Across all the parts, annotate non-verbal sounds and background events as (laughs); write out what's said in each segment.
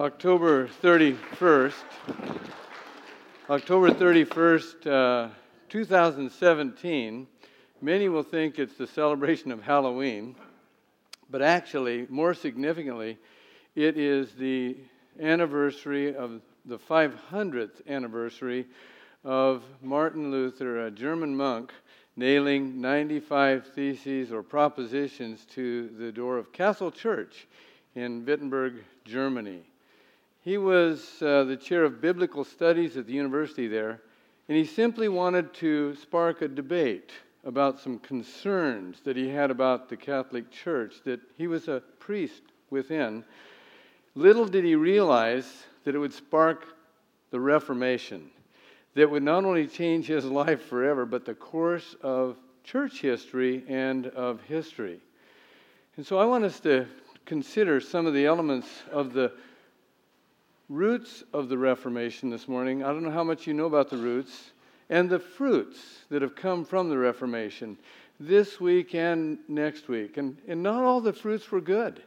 October 31st, October 31st, uh, 2017, many will think it's the celebration of Halloween, but actually, more significantly, it is the anniversary of the 500th anniversary of Martin Luther, a German monk, nailing 95 theses or propositions to the door of Castle Church in Wittenberg, Germany. He was uh, the chair of biblical studies at the university there, and he simply wanted to spark a debate about some concerns that he had about the Catholic Church, that he was a priest within. Little did he realize that it would spark the Reformation that would not only change his (laughs) life forever, but the course of church history and of history. And so I want us to consider some of the elements of the roots of the Reformation this morning. I don't know how much you know about the roots and the fruits that have come from the Reformation this week and next week. And, and not all the fruits were good.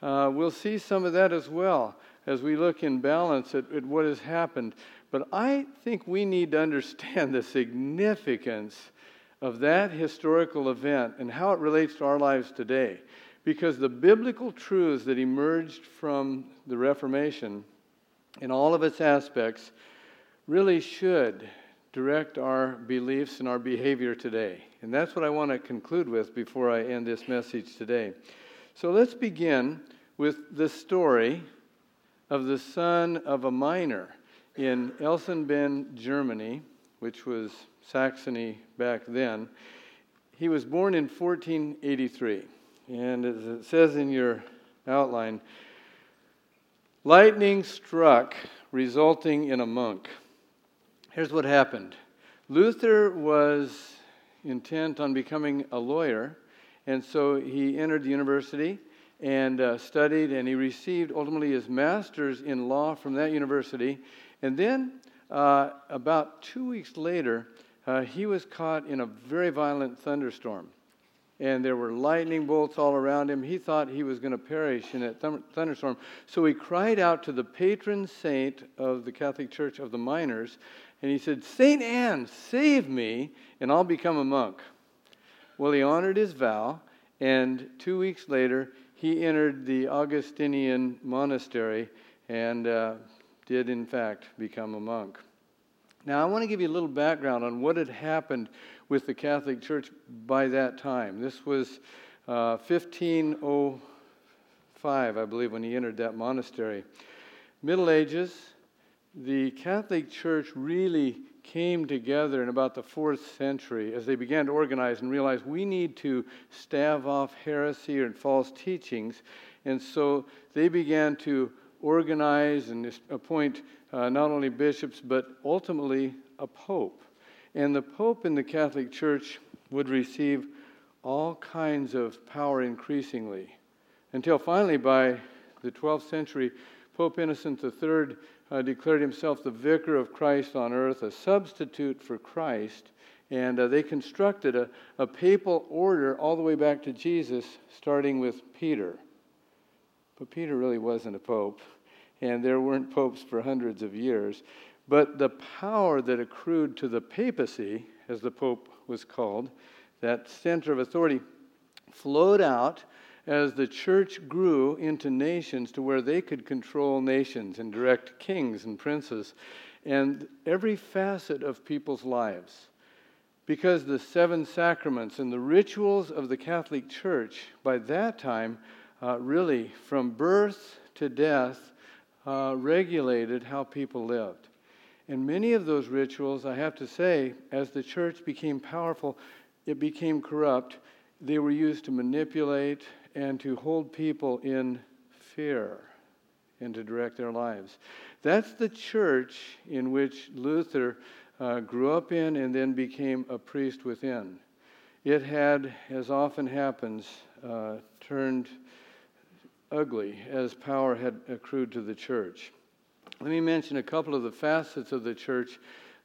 Uh, we'll see some of that as well as we look in balance at, at what has happened. But I think we need to understand the significance of that historical event and how it relates to our lives today. Because the biblical truths that emerged from the Reformation in all of its aspects really should direct our beliefs and our behavior today. And that's what I want to conclude with before I end this message today. So let's begin with the story of the son of a miner in Eisleben, Germany, which was Saxony back then. He was born in 1483. And as it says in your outline, lightning struck, resulting in a monk. Here's what happened Luther was intent on becoming a lawyer, and so he entered the university and uh, studied, and he received ultimately his master's in law from that university. And then, uh, about two weeks later, uh, he was caught in a very violent thunderstorm. And there were lightning bolts all around him. He thought he was going to perish in that thunderstorm. So he cried out to the patron saint of the Catholic Church of the miners, and he said, Saint Anne, save me, and I'll become a monk. Well, he honored his vow, and two weeks later, he entered the Augustinian monastery and uh, did, in fact, become a monk. Now, I want to give you a little background on what had happened with the Catholic Church by that time. This was uh, 1505, I believe, when he entered that monastery. Middle Ages, the Catholic Church really came together in about the fourth century as they began to organize and realize we need to stave off heresy and false teachings. And so they began to organize and appoint uh, not only bishops, but ultimately a pope. And the pope in the Catholic Church would receive all kinds of power increasingly until finally, by the 12th century, Pope Innocent III uh, declared himself the vicar of Christ on earth, a substitute for Christ. And uh, they constructed a, a papal order all the way back to Jesus, starting with Peter. But Peter really wasn't a pope, and there weren't popes for hundreds of years. But the power that accrued to the papacy, as the pope was called, that center of authority, flowed out as the church grew into nations to where they could control nations and direct kings and princes and every facet of people's lives. Because the seven sacraments and the rituals of the Catholic Church by that time, uh, really from birth to death, uh, regulated how people lived. And many of those rituals, I have to say, as the church became powerful, it became corrupt. They were used to manipulate and to hold people in fear and to direct their lives. That's the church in which Luther uh, grew up in and then became a priest within. It had, as often happens, uh, turned ugly as power had accrued to the church. Let me mention a couple of the facets of the church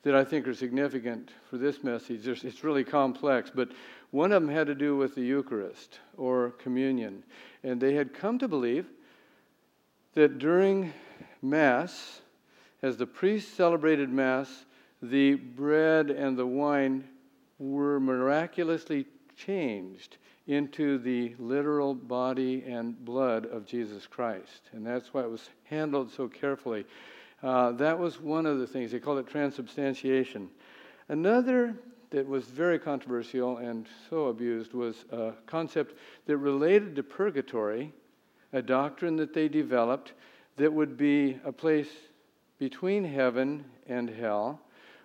that I think are significant for this message. It's really complex, but one of them had to do with the Eucharist or communion. And they had come to believe that during Mass, as the priest celebrated Mass, the bread and the wine were miraculously changed into the literal body and blood of Jesus Christ. And that's why it was handled so carefully. Uh, that was one of the things. They called it transubstantiation. Another that was very controversial and so abused was a concept that related to purgatory, a doctrine that they developed that would be a place between heaven and hell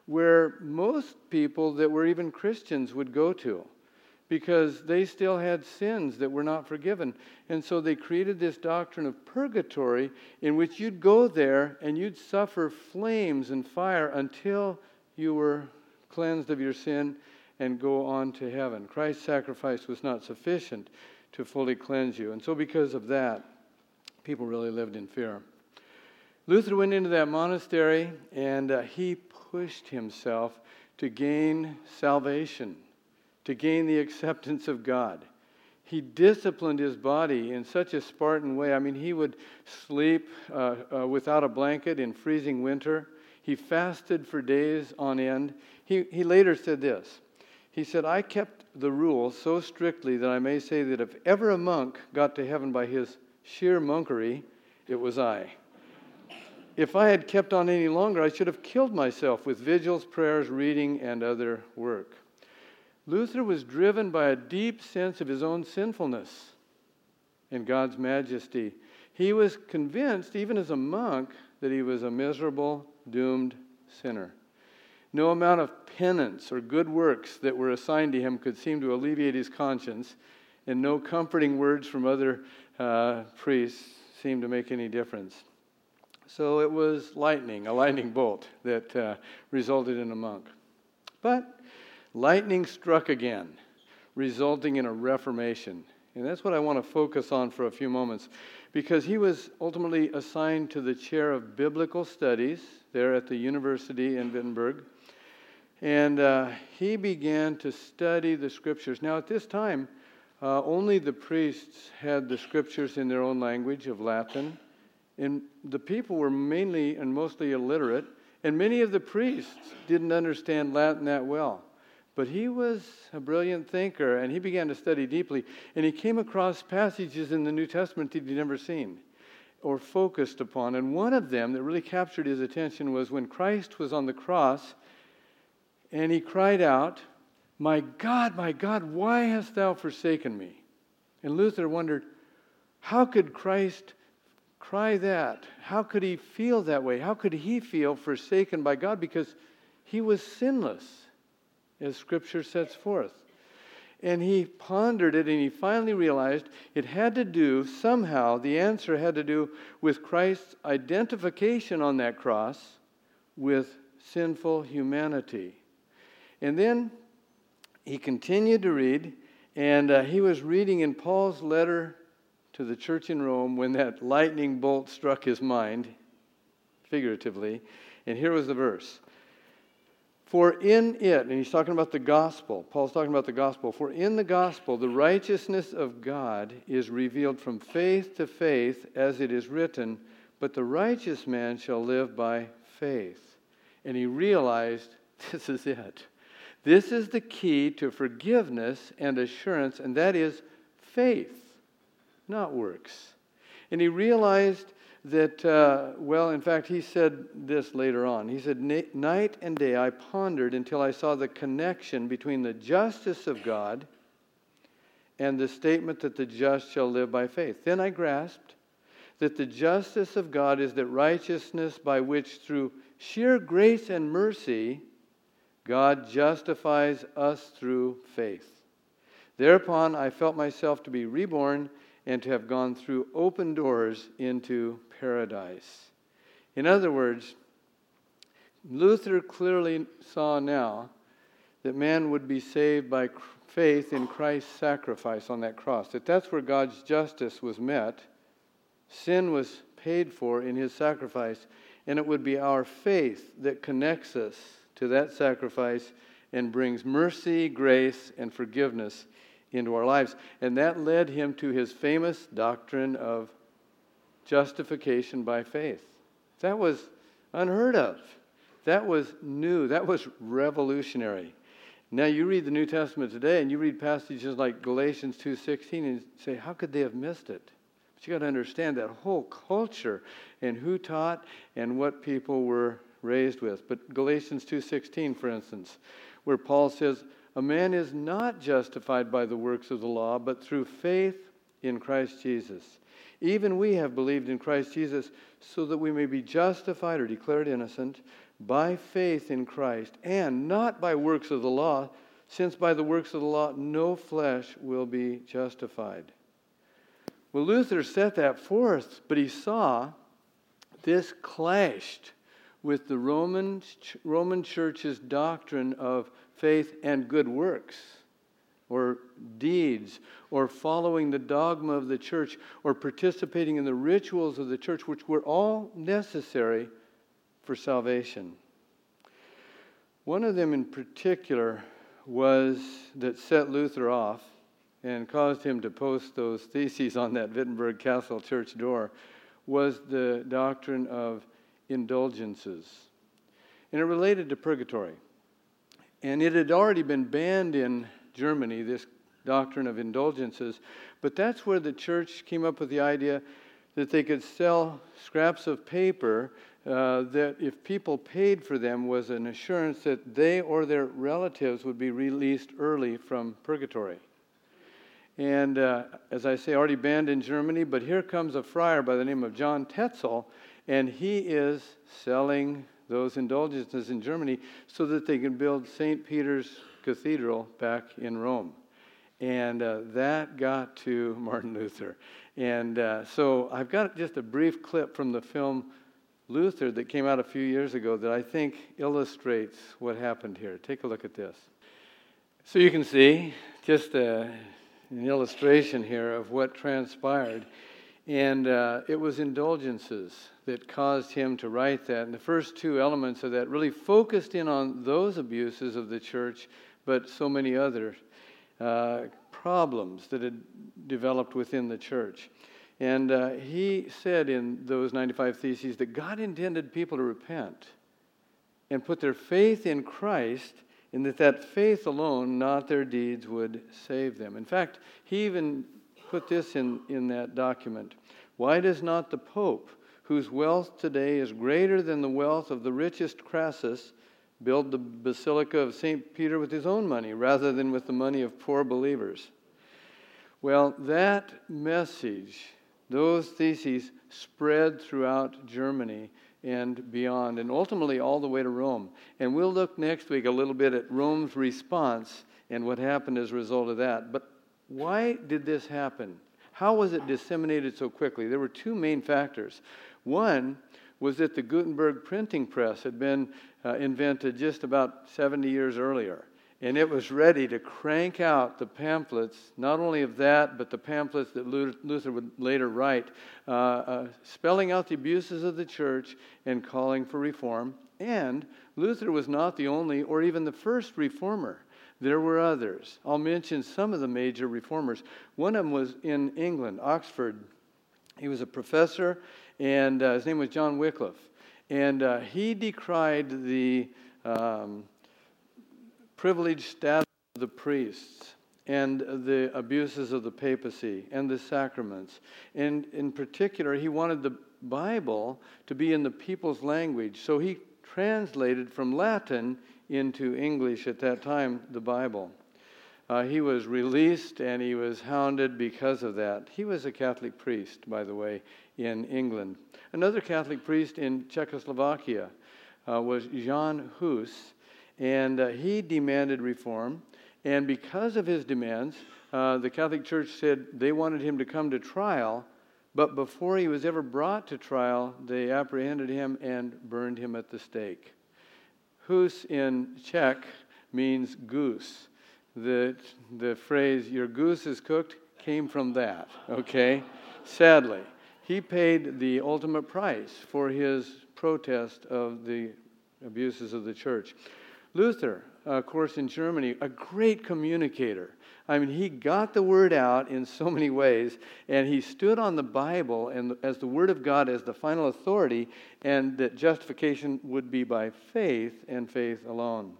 where most people that were even Christians would go to because they still had sins that were not forgiven. And so they created this doctrine of purgatory in which you'd go there and you'd suffer flames and fire until you were cleansed of your sin and go on to heaven. Christ's sacrifice was not sufficient to fully cleanse you. And so, because of that, people really lived in fear. Luther went into that monastery and uh, he pushed himself to gain salvation to gain the acceptance of God. He disciplined his body in such a Spartan way. I mean, he would sleep uh, uh, without a blanket in freezing winter. He fasted for days on end. He, he later said this He said, I kept the rule so strictly that I may say that if ever a monk got to heaven by his sheer monkery, it was I. If I had kept on any longer, I should have killed myself with vigils, prayers, reading, and other work. Luther was driven by a deep sense of his own sinfulness and God's majesty. He was convinced, even as a monk, that he was a miserable, doomed sinner. No amount of penance or good works that were assigned to him could seem to alleviate his conscience, and no comforting words from other uh, priests seemed to make any difference. So it was lightning, a lightning bolt, that uh, resulted in a monk. But lightning struck again, resulting in a reformation. And that's what I want to focus on for a few moments because he was ultimately assigned to the chair of biblical studies there at the university in Wittenberg. And uh, he began to study the scriptures. Now, at this time, uh, only the priests had the scriptures in their own language of Latin. And the people were mainly and mostly illiterate. And many of the priests didn't understand Latin that well. But he was a brilliant thinker, and he began to study deeply. And he came across passages in the New Testament that he'd never seen or focused upon. And one of them that really captured his attention was when Christ was on the cross and he cried out, My God, my God, why hast thou forsaken me? And Luther wondered, how could Christ cry that? How could he feel that way? How could he feel forsaken by God? Because he was sinless as Scripture sets forth. And he pondered it and he finally realized it had to do, somehow, the answer had to do with Christ's identification on that cross with sinful humanity. And then he continued to read, and uh, he was reading in Paul's letter to the church in Rome when that lightning bolt struck his mind, figuratively. And here was the verse for in it, and he's talking about the gospel, Paul's talking about the gospel. For in the gospel, the righteousness of God is revealed from faith to faith, as it is written, but the righteous man shall live by faith. And he realized (laughs) this is it. This is the key to forgiveness and assurance, and that is faith, not works. And he realized that, uh, well, in fact, he said this later on. He said, Night and day I pondered until I saw the connection between the justice of God and the statement that the just shall live by faith. Then I grasped that the justice of God is that righteousness by which, through sheer grace and mercy, God justifies us through faith. Thereupon I felt myself to be reborn and to have gone through open doors into paradise. In other words, Luther clearly saw now that man would be saved by faith in Christ's sacrifice on that cross, that that's where God's justice was met. Sin was paid for in his sacrifice, and it would be our faith that connects us to that sacrifice and brings mercy, grace, and forgiveness into our lives. And that led him to his famous doctrine of justification by faith. That was unheard of. That was new. That was revolutionary. Now you read the New Testament today and you read passages like Galatians 2:16 and say how could they have missed it? But you got to understand that whole culture and who taught and what people were raised with. But Galatians 2:16 for instance, where Paul says a man is not justified by the works of the law, but through faith in Christ Jesus. Even we have believed in Christ Jesus so that we may be justified or declared innocent by faith in Christ and not by works of the law, since by the works of the law no flesh will be justified. Well, Luther set that forth, but he saw this clashed with the Roman, Roman church's doctrine of faith and good works or deeds or following the dogma of the church or participating in the rituals of the church, which were all necessary for salvation. One of them in particular was that set Luther off and caused him to post those theses on that Wittenberg Castle church door was the doctrine of indulgences. And it related to purgatory. And it had already been banned in Germany, this doctrine of indulgences. But that's where the church came up with the idea that they could sell scraps of paper uh, that if people paid for them was an assurance that they or their relatives would be released early from purgatory. And uh, as I say, already banned in Germany, but here comes a friar by the name of John Tetzel, and he is selling those indulgences in Germany so that they can build St. Peter's Cathedral back in Rome. And uh, that got to (laughs) Martin Luther. And uh, so I've got just a brief clip from the film Luther that came out a few years ago that I think illustrates what happened here. Take a look at this. So you can see just uh, an illustration here of what transpired. And uh, it was indulgences that caused him to write that. And the first two elements of that really focused in on those abuses of the church, but so many other uh, problems that had developed within the church. And uh, he said in those 95 Theses that God intended people to repent and put their faith in Christ, and that that faith alone, not their deeds, would save them. In fact, he even put this in, in that document. Why does not the Pope, whose wealth today is greater than the wealth of the richest Crassus, build the Basilica of St. Peter with his own money rather than with the money of poor believers? Well, that message, those theses, spread throughout Germany and beyond, and ultimately all the way to Rome. And we'll look next week a little bit at Rome's response and what happened as a result of that. But why did this happen? How was it disseminated so quickly? There were two main factors. One was that the Gutenberg printing press had been uh, invented just about 70 years earlier. And it was ready to crank out the pamphlets, not only of that, but the pamphlets that Luther would later write, uh, uh, spelling out the abuses of the church and calling for reform. And Luther was not the only or even the first reformer. There were others. I'll mention some of the major reformers. One of them was in England, Oxford. He was a professor, and uh, his name was John Wycliffe. And uh, he decried the um, privileged status of the priests and the abuses of the papacy and the sacraments. And in particular, he wanted the Bible to be in the people's language. So he translated from Latin into English at that time the Bible. Uh, he was released and he was hounded because of that. He was a Catholic priest, by the way, in England. Another Catholic priest in Czechoslovakia uh, was Jan Hus, and uh, he demanded reform. And because of his demands, uh, the Catholic Church said they wanted him to come to trial, but before he was ever brought to trial, they apprehended him and burned him at the stake. Hus in Czech means goose. The, the phrase, your goose is cooked, came from that, okay? Sadly, he paid the ultimate price for his protest of the abuses of the church. Luther, uh, of course, in Germany, a great communicator. I mean, he got the word out in so (laughs) many ways, and he stood on the Bible and as the Word of God as the final authority, and that justification would be by faith and faith alone.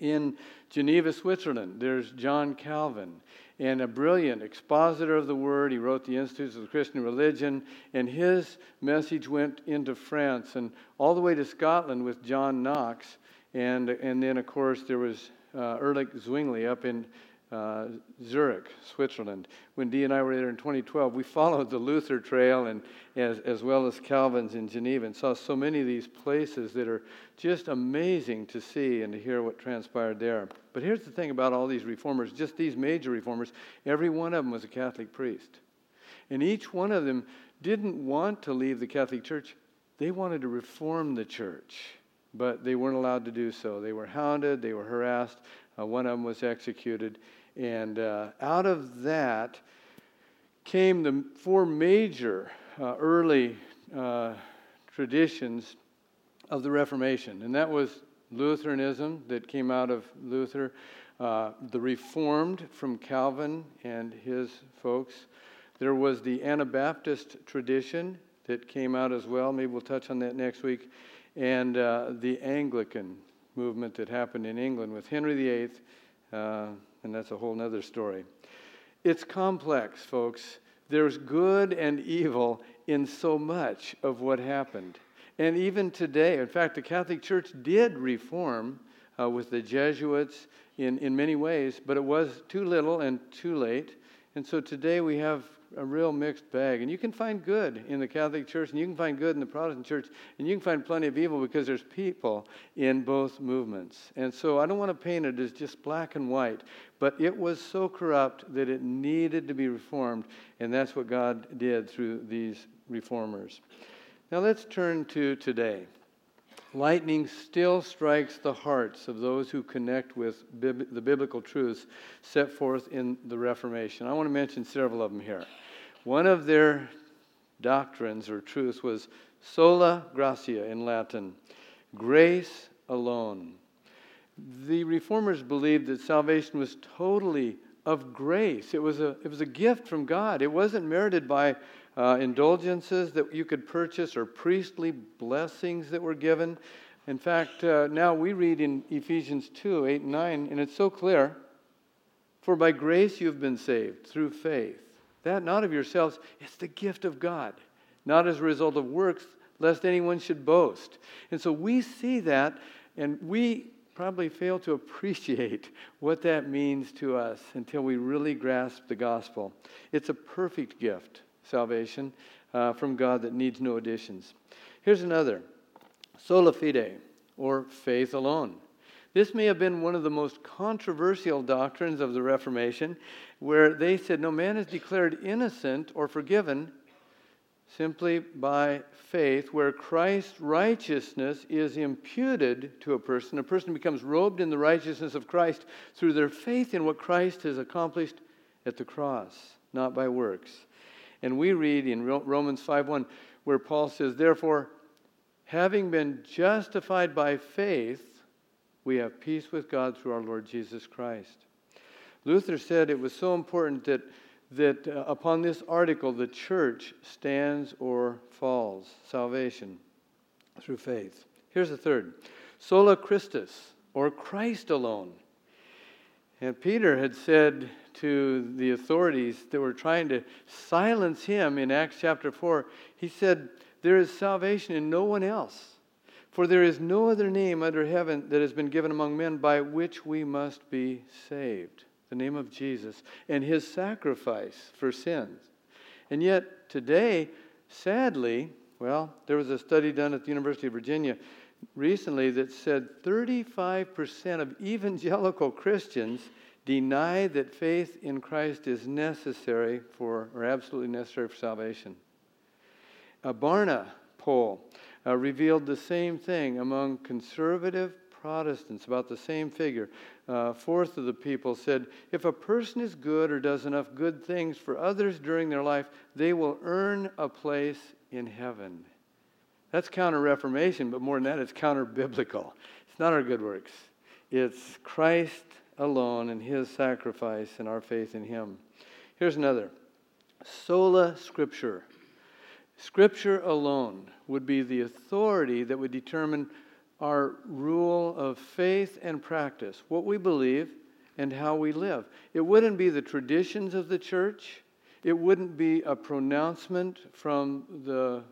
In Geneva, Switzerland, there's John Calvin, and a brilliant expositor of the Word. He wrote the Institutes of the Christian Religion, and his message went into France and all the way to Scotland with John Knox, and and then of course there was uh, Ulrich Zwingli up in uh, Zurich, Switzerland. When Dee and I were there in 2012, we followed the Luther Trail and as, as well as Calvin's in Geneva and saw so many of these places that are just amazing to see and to hear what transpired there. But here's the thing about all these reformers, just these major reformers, every one of them was a Catholic priest. And each one of them didn't want to leave the Catholic Church, they wanted to reform the church. But they weren't allowed to do so. They were hounded, they were harassed. Uh, one of them was executed. And uh, out of that came the four major uh, early uh, traditions of the Reformation. And that was Lutheranism, that came out of Luther, uh, the Reformed from Calvin and his folks. There was the Anabaptist tradition that came out as well. Maybe we'll touch on that next week. And uh, the Anglican movement that happened in England with Henry VIII uh, and that's a whole other story. It's complex, folks. There's good and evil in so much of what happened. And even today, in fact, the Catholic Church did reform uh, with the Jesuits in, in many ways, but it was too little and too late. And so today we have a real mixed bag. And you can find good in the Catholic Church, and you can find good in the Protestant Church, and you can find plenty of evil because there's people in both movements. And so I don't want to paint it as just black and white, but it was so corrupt that it needed to be reformed, and that's what God did through these reformers. Now let's turn to today. Lightning still strikes the hearts of those who connect with bib- the biblical truths set forth in the Reformation. I want to mention several of them here. One of their doctrines or truths was sola gratia in Latin, grace alone. The reformers believed that salvation was totally of grace. It was a, it was a gift from God. It wasn't merited by uh, indulgences that you could purchase or priestly blessings that were given. In fact, uh, now we read in Ephesians 2 8 and 9, and it's so clear For by grace you've been saved through faith. That not of yourselves, it's the gift of God, not as a result of works, lest anyone should boast. And so we see that, and we probably fail to appreciate (laughs) what that means to us until we really grasp the gospel. It's a perfect gift salvation uh, from God that needs no additions. Here's another sola fide, or faith alone. This may have been one of the most controversial doctrines of the Reformation, where they said no man is declared innocent or forgiven simply by faith, where Christ's righteousness is imputed to a person. A person becomes robed in the righteousness of Christ through their faith in what Christ has accomplished at the cross, not by works. And we read in Romans 5:1 where Paul says, "Therefore, having been justified by faith, we have peace with God through our Lord Jesus Christ." Luther said it was so important that that uh, upon this article the church stands or falls, salvation through faith. Here's the third sola Christus, or Christ alone. And Peter had said to the authorities that were trying to silence him in Acts chapter 4, he said, There is salvation in no one else. For there is no other name under heaven that has been given among men by which we must be saved. The name of Jesus and his sacrifice for sins. And yet, today, sadly, well, there was a study done at the University of Virginia recently that said 35% of evangelical Christians deny that faith in Christ is necessary for, or absolutely necessary for salvation. A Barna poll uh, revealed the same thing among conservative Protestants, about the same figure. Uh, fourth of the people said, if a person is good or does enough good things for others during their life, they will earn a place in heaven. That's counter Reformation, but more than that, it's counter biblical. It's not our good works, It's Christ alone and his sacrifice and our faith in him. Here's another sola scriptura. Scripture alone would be the authority that would determine our rule of faith and practice, what we believe and how we live. It wouldn't be the traditions of the church, it wouldn't be a pronouncement from the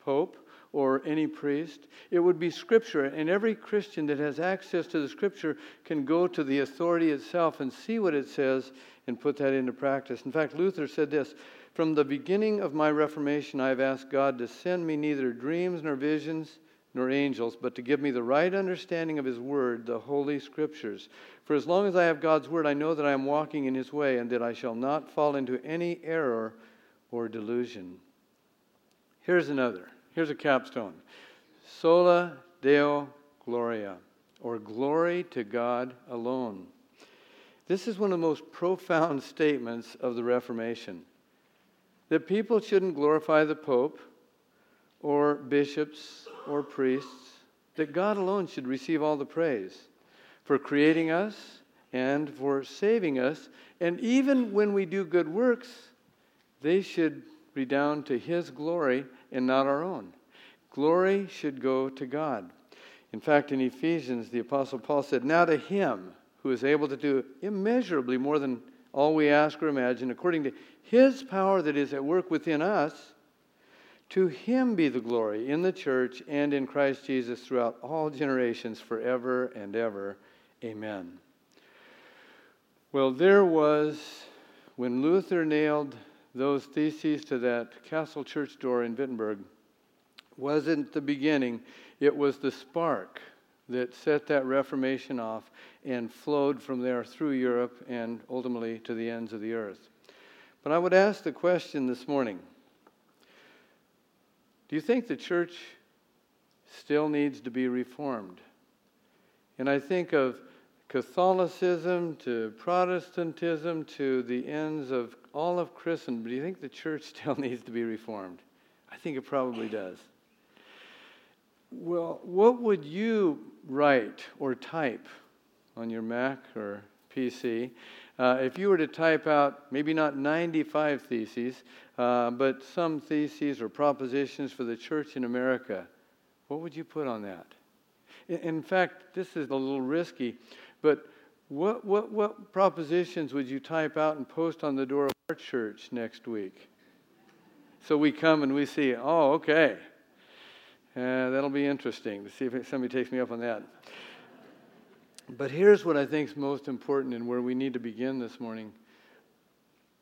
Pope or any priest. It would be Scripture, and every Christian that has access to the Scripture can go to the authority itself and see what it says and put that into practice. In fact, Luther said this From the beginning of my Reformation, I have asked God to send me neither dreams nor visions nor angels, but to give me the right understanding of His Word, the Holy Scriptures. For as long as I have God's Word, I know that I am walking in His way and that I shall not fall into any error or delusion. Here's another. Here's a capstone Sola Deo Gloria, or glory to God alone. This is one of the most profound statements of the Reformation that people shouldn't glorify the Pope or bishops or priests, that God alone should receive all the praise for creating us and for saving us. And even when we do good works, they should redound to His glory and not our own. Glory should go to God. In fact, in Ephesians, the Apostle Paul said, Now to Him who is able to do immeasurably more than all we ask or imagine, according to His power that is at work within us, to Him be the glory in the church and in Christ Jesus throughout all generations, forever and ever. Amen. Well, there was, when Luther nailed those theses to that castle church door in Wittenberg, wasn't the beginning, it was the spark that set that Reformation off and flowed from there through Europe and ultimately to the ends of the earth. But I would ask the question this morning do you think the church still needs to be reformed? And I think of Catholicism to Protestantism to the ends of all of Christendom. Do you think the church (laughs) still needs to be reformed? I think it probably does. Well, what would you write or type on your Mac or PC uh, if you were to type out maybe not 95 theses, uh, but some theses or propositions for the church in America? What would you put on that? In fact, this is a little risky, but what, what, what propositions would you type out and post on the door of our church next week? So we come and we see, oh, okay, uh, that'll be interesting to see if somebody takes me up on that. But here's what I think is most important and where we need to begin this morning.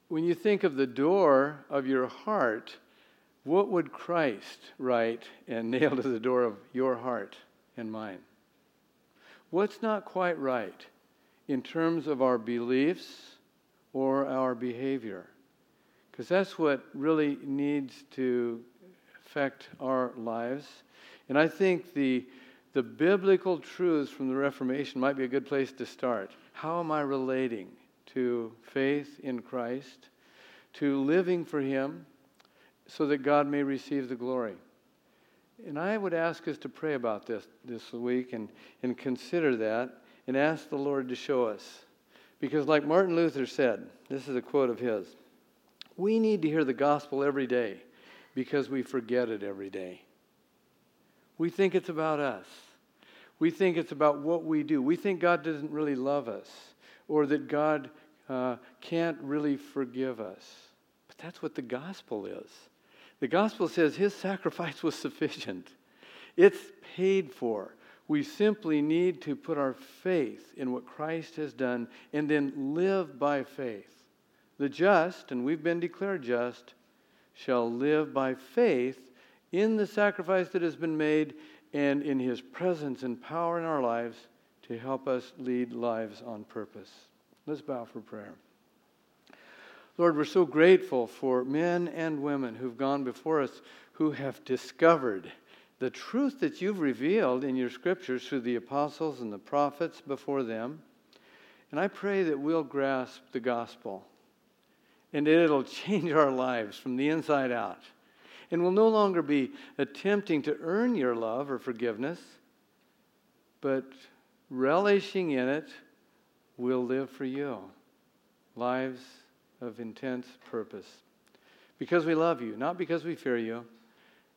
When you think of the door of your heart, what would Christ write and (laughs) nail to the door of your heart and mine? What's not quite right in terms of our beliefs or our behavior? Because that's what really needs to affect our lives and I think the, the biblical truths from the Reformation might be a good place to start. How am I relating to faith in Christ, to living for Him, so that God may receive the glory? And I would ask us to pray about this this week and, and consider that and ask the Lord to show us. Because, like Martin Luther said, this is a quote of his we need to hear the gospel every day because we forget it every day. We think it's about us. We think it's about what we do. We think God doesn't really love us or that God uh, can't really forgive us. But that's what the gospel is. The gospel says his sacrifice was sufficient, it's paid for. We simply need to put our faith in what Christ has done and then live by faith. The just, and we've been declared just, shall live by faith in the sacrifice that has been made and in his presence and power in our lives to help us lead lives on purpose. Let's bow for prayer. Lord, we're so grateful for men and women who've gone before us who have discovered the truth that you've revealed in your scriptures through the apostles and the prophets before them. And I pray that we'll grasp the gospel and that it'll (laughs) change our lives from the inside out and we'll no longer be attempting to earn your love or forgiveness, but relishing in it, we'll live for you. Lives of intense purpose. Because we love you, not because we fear you,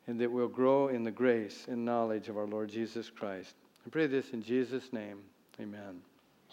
and that we'll grow in the grace and knowledge of our Lord Jesus Christ. I pray this in Jesus' name. Amen.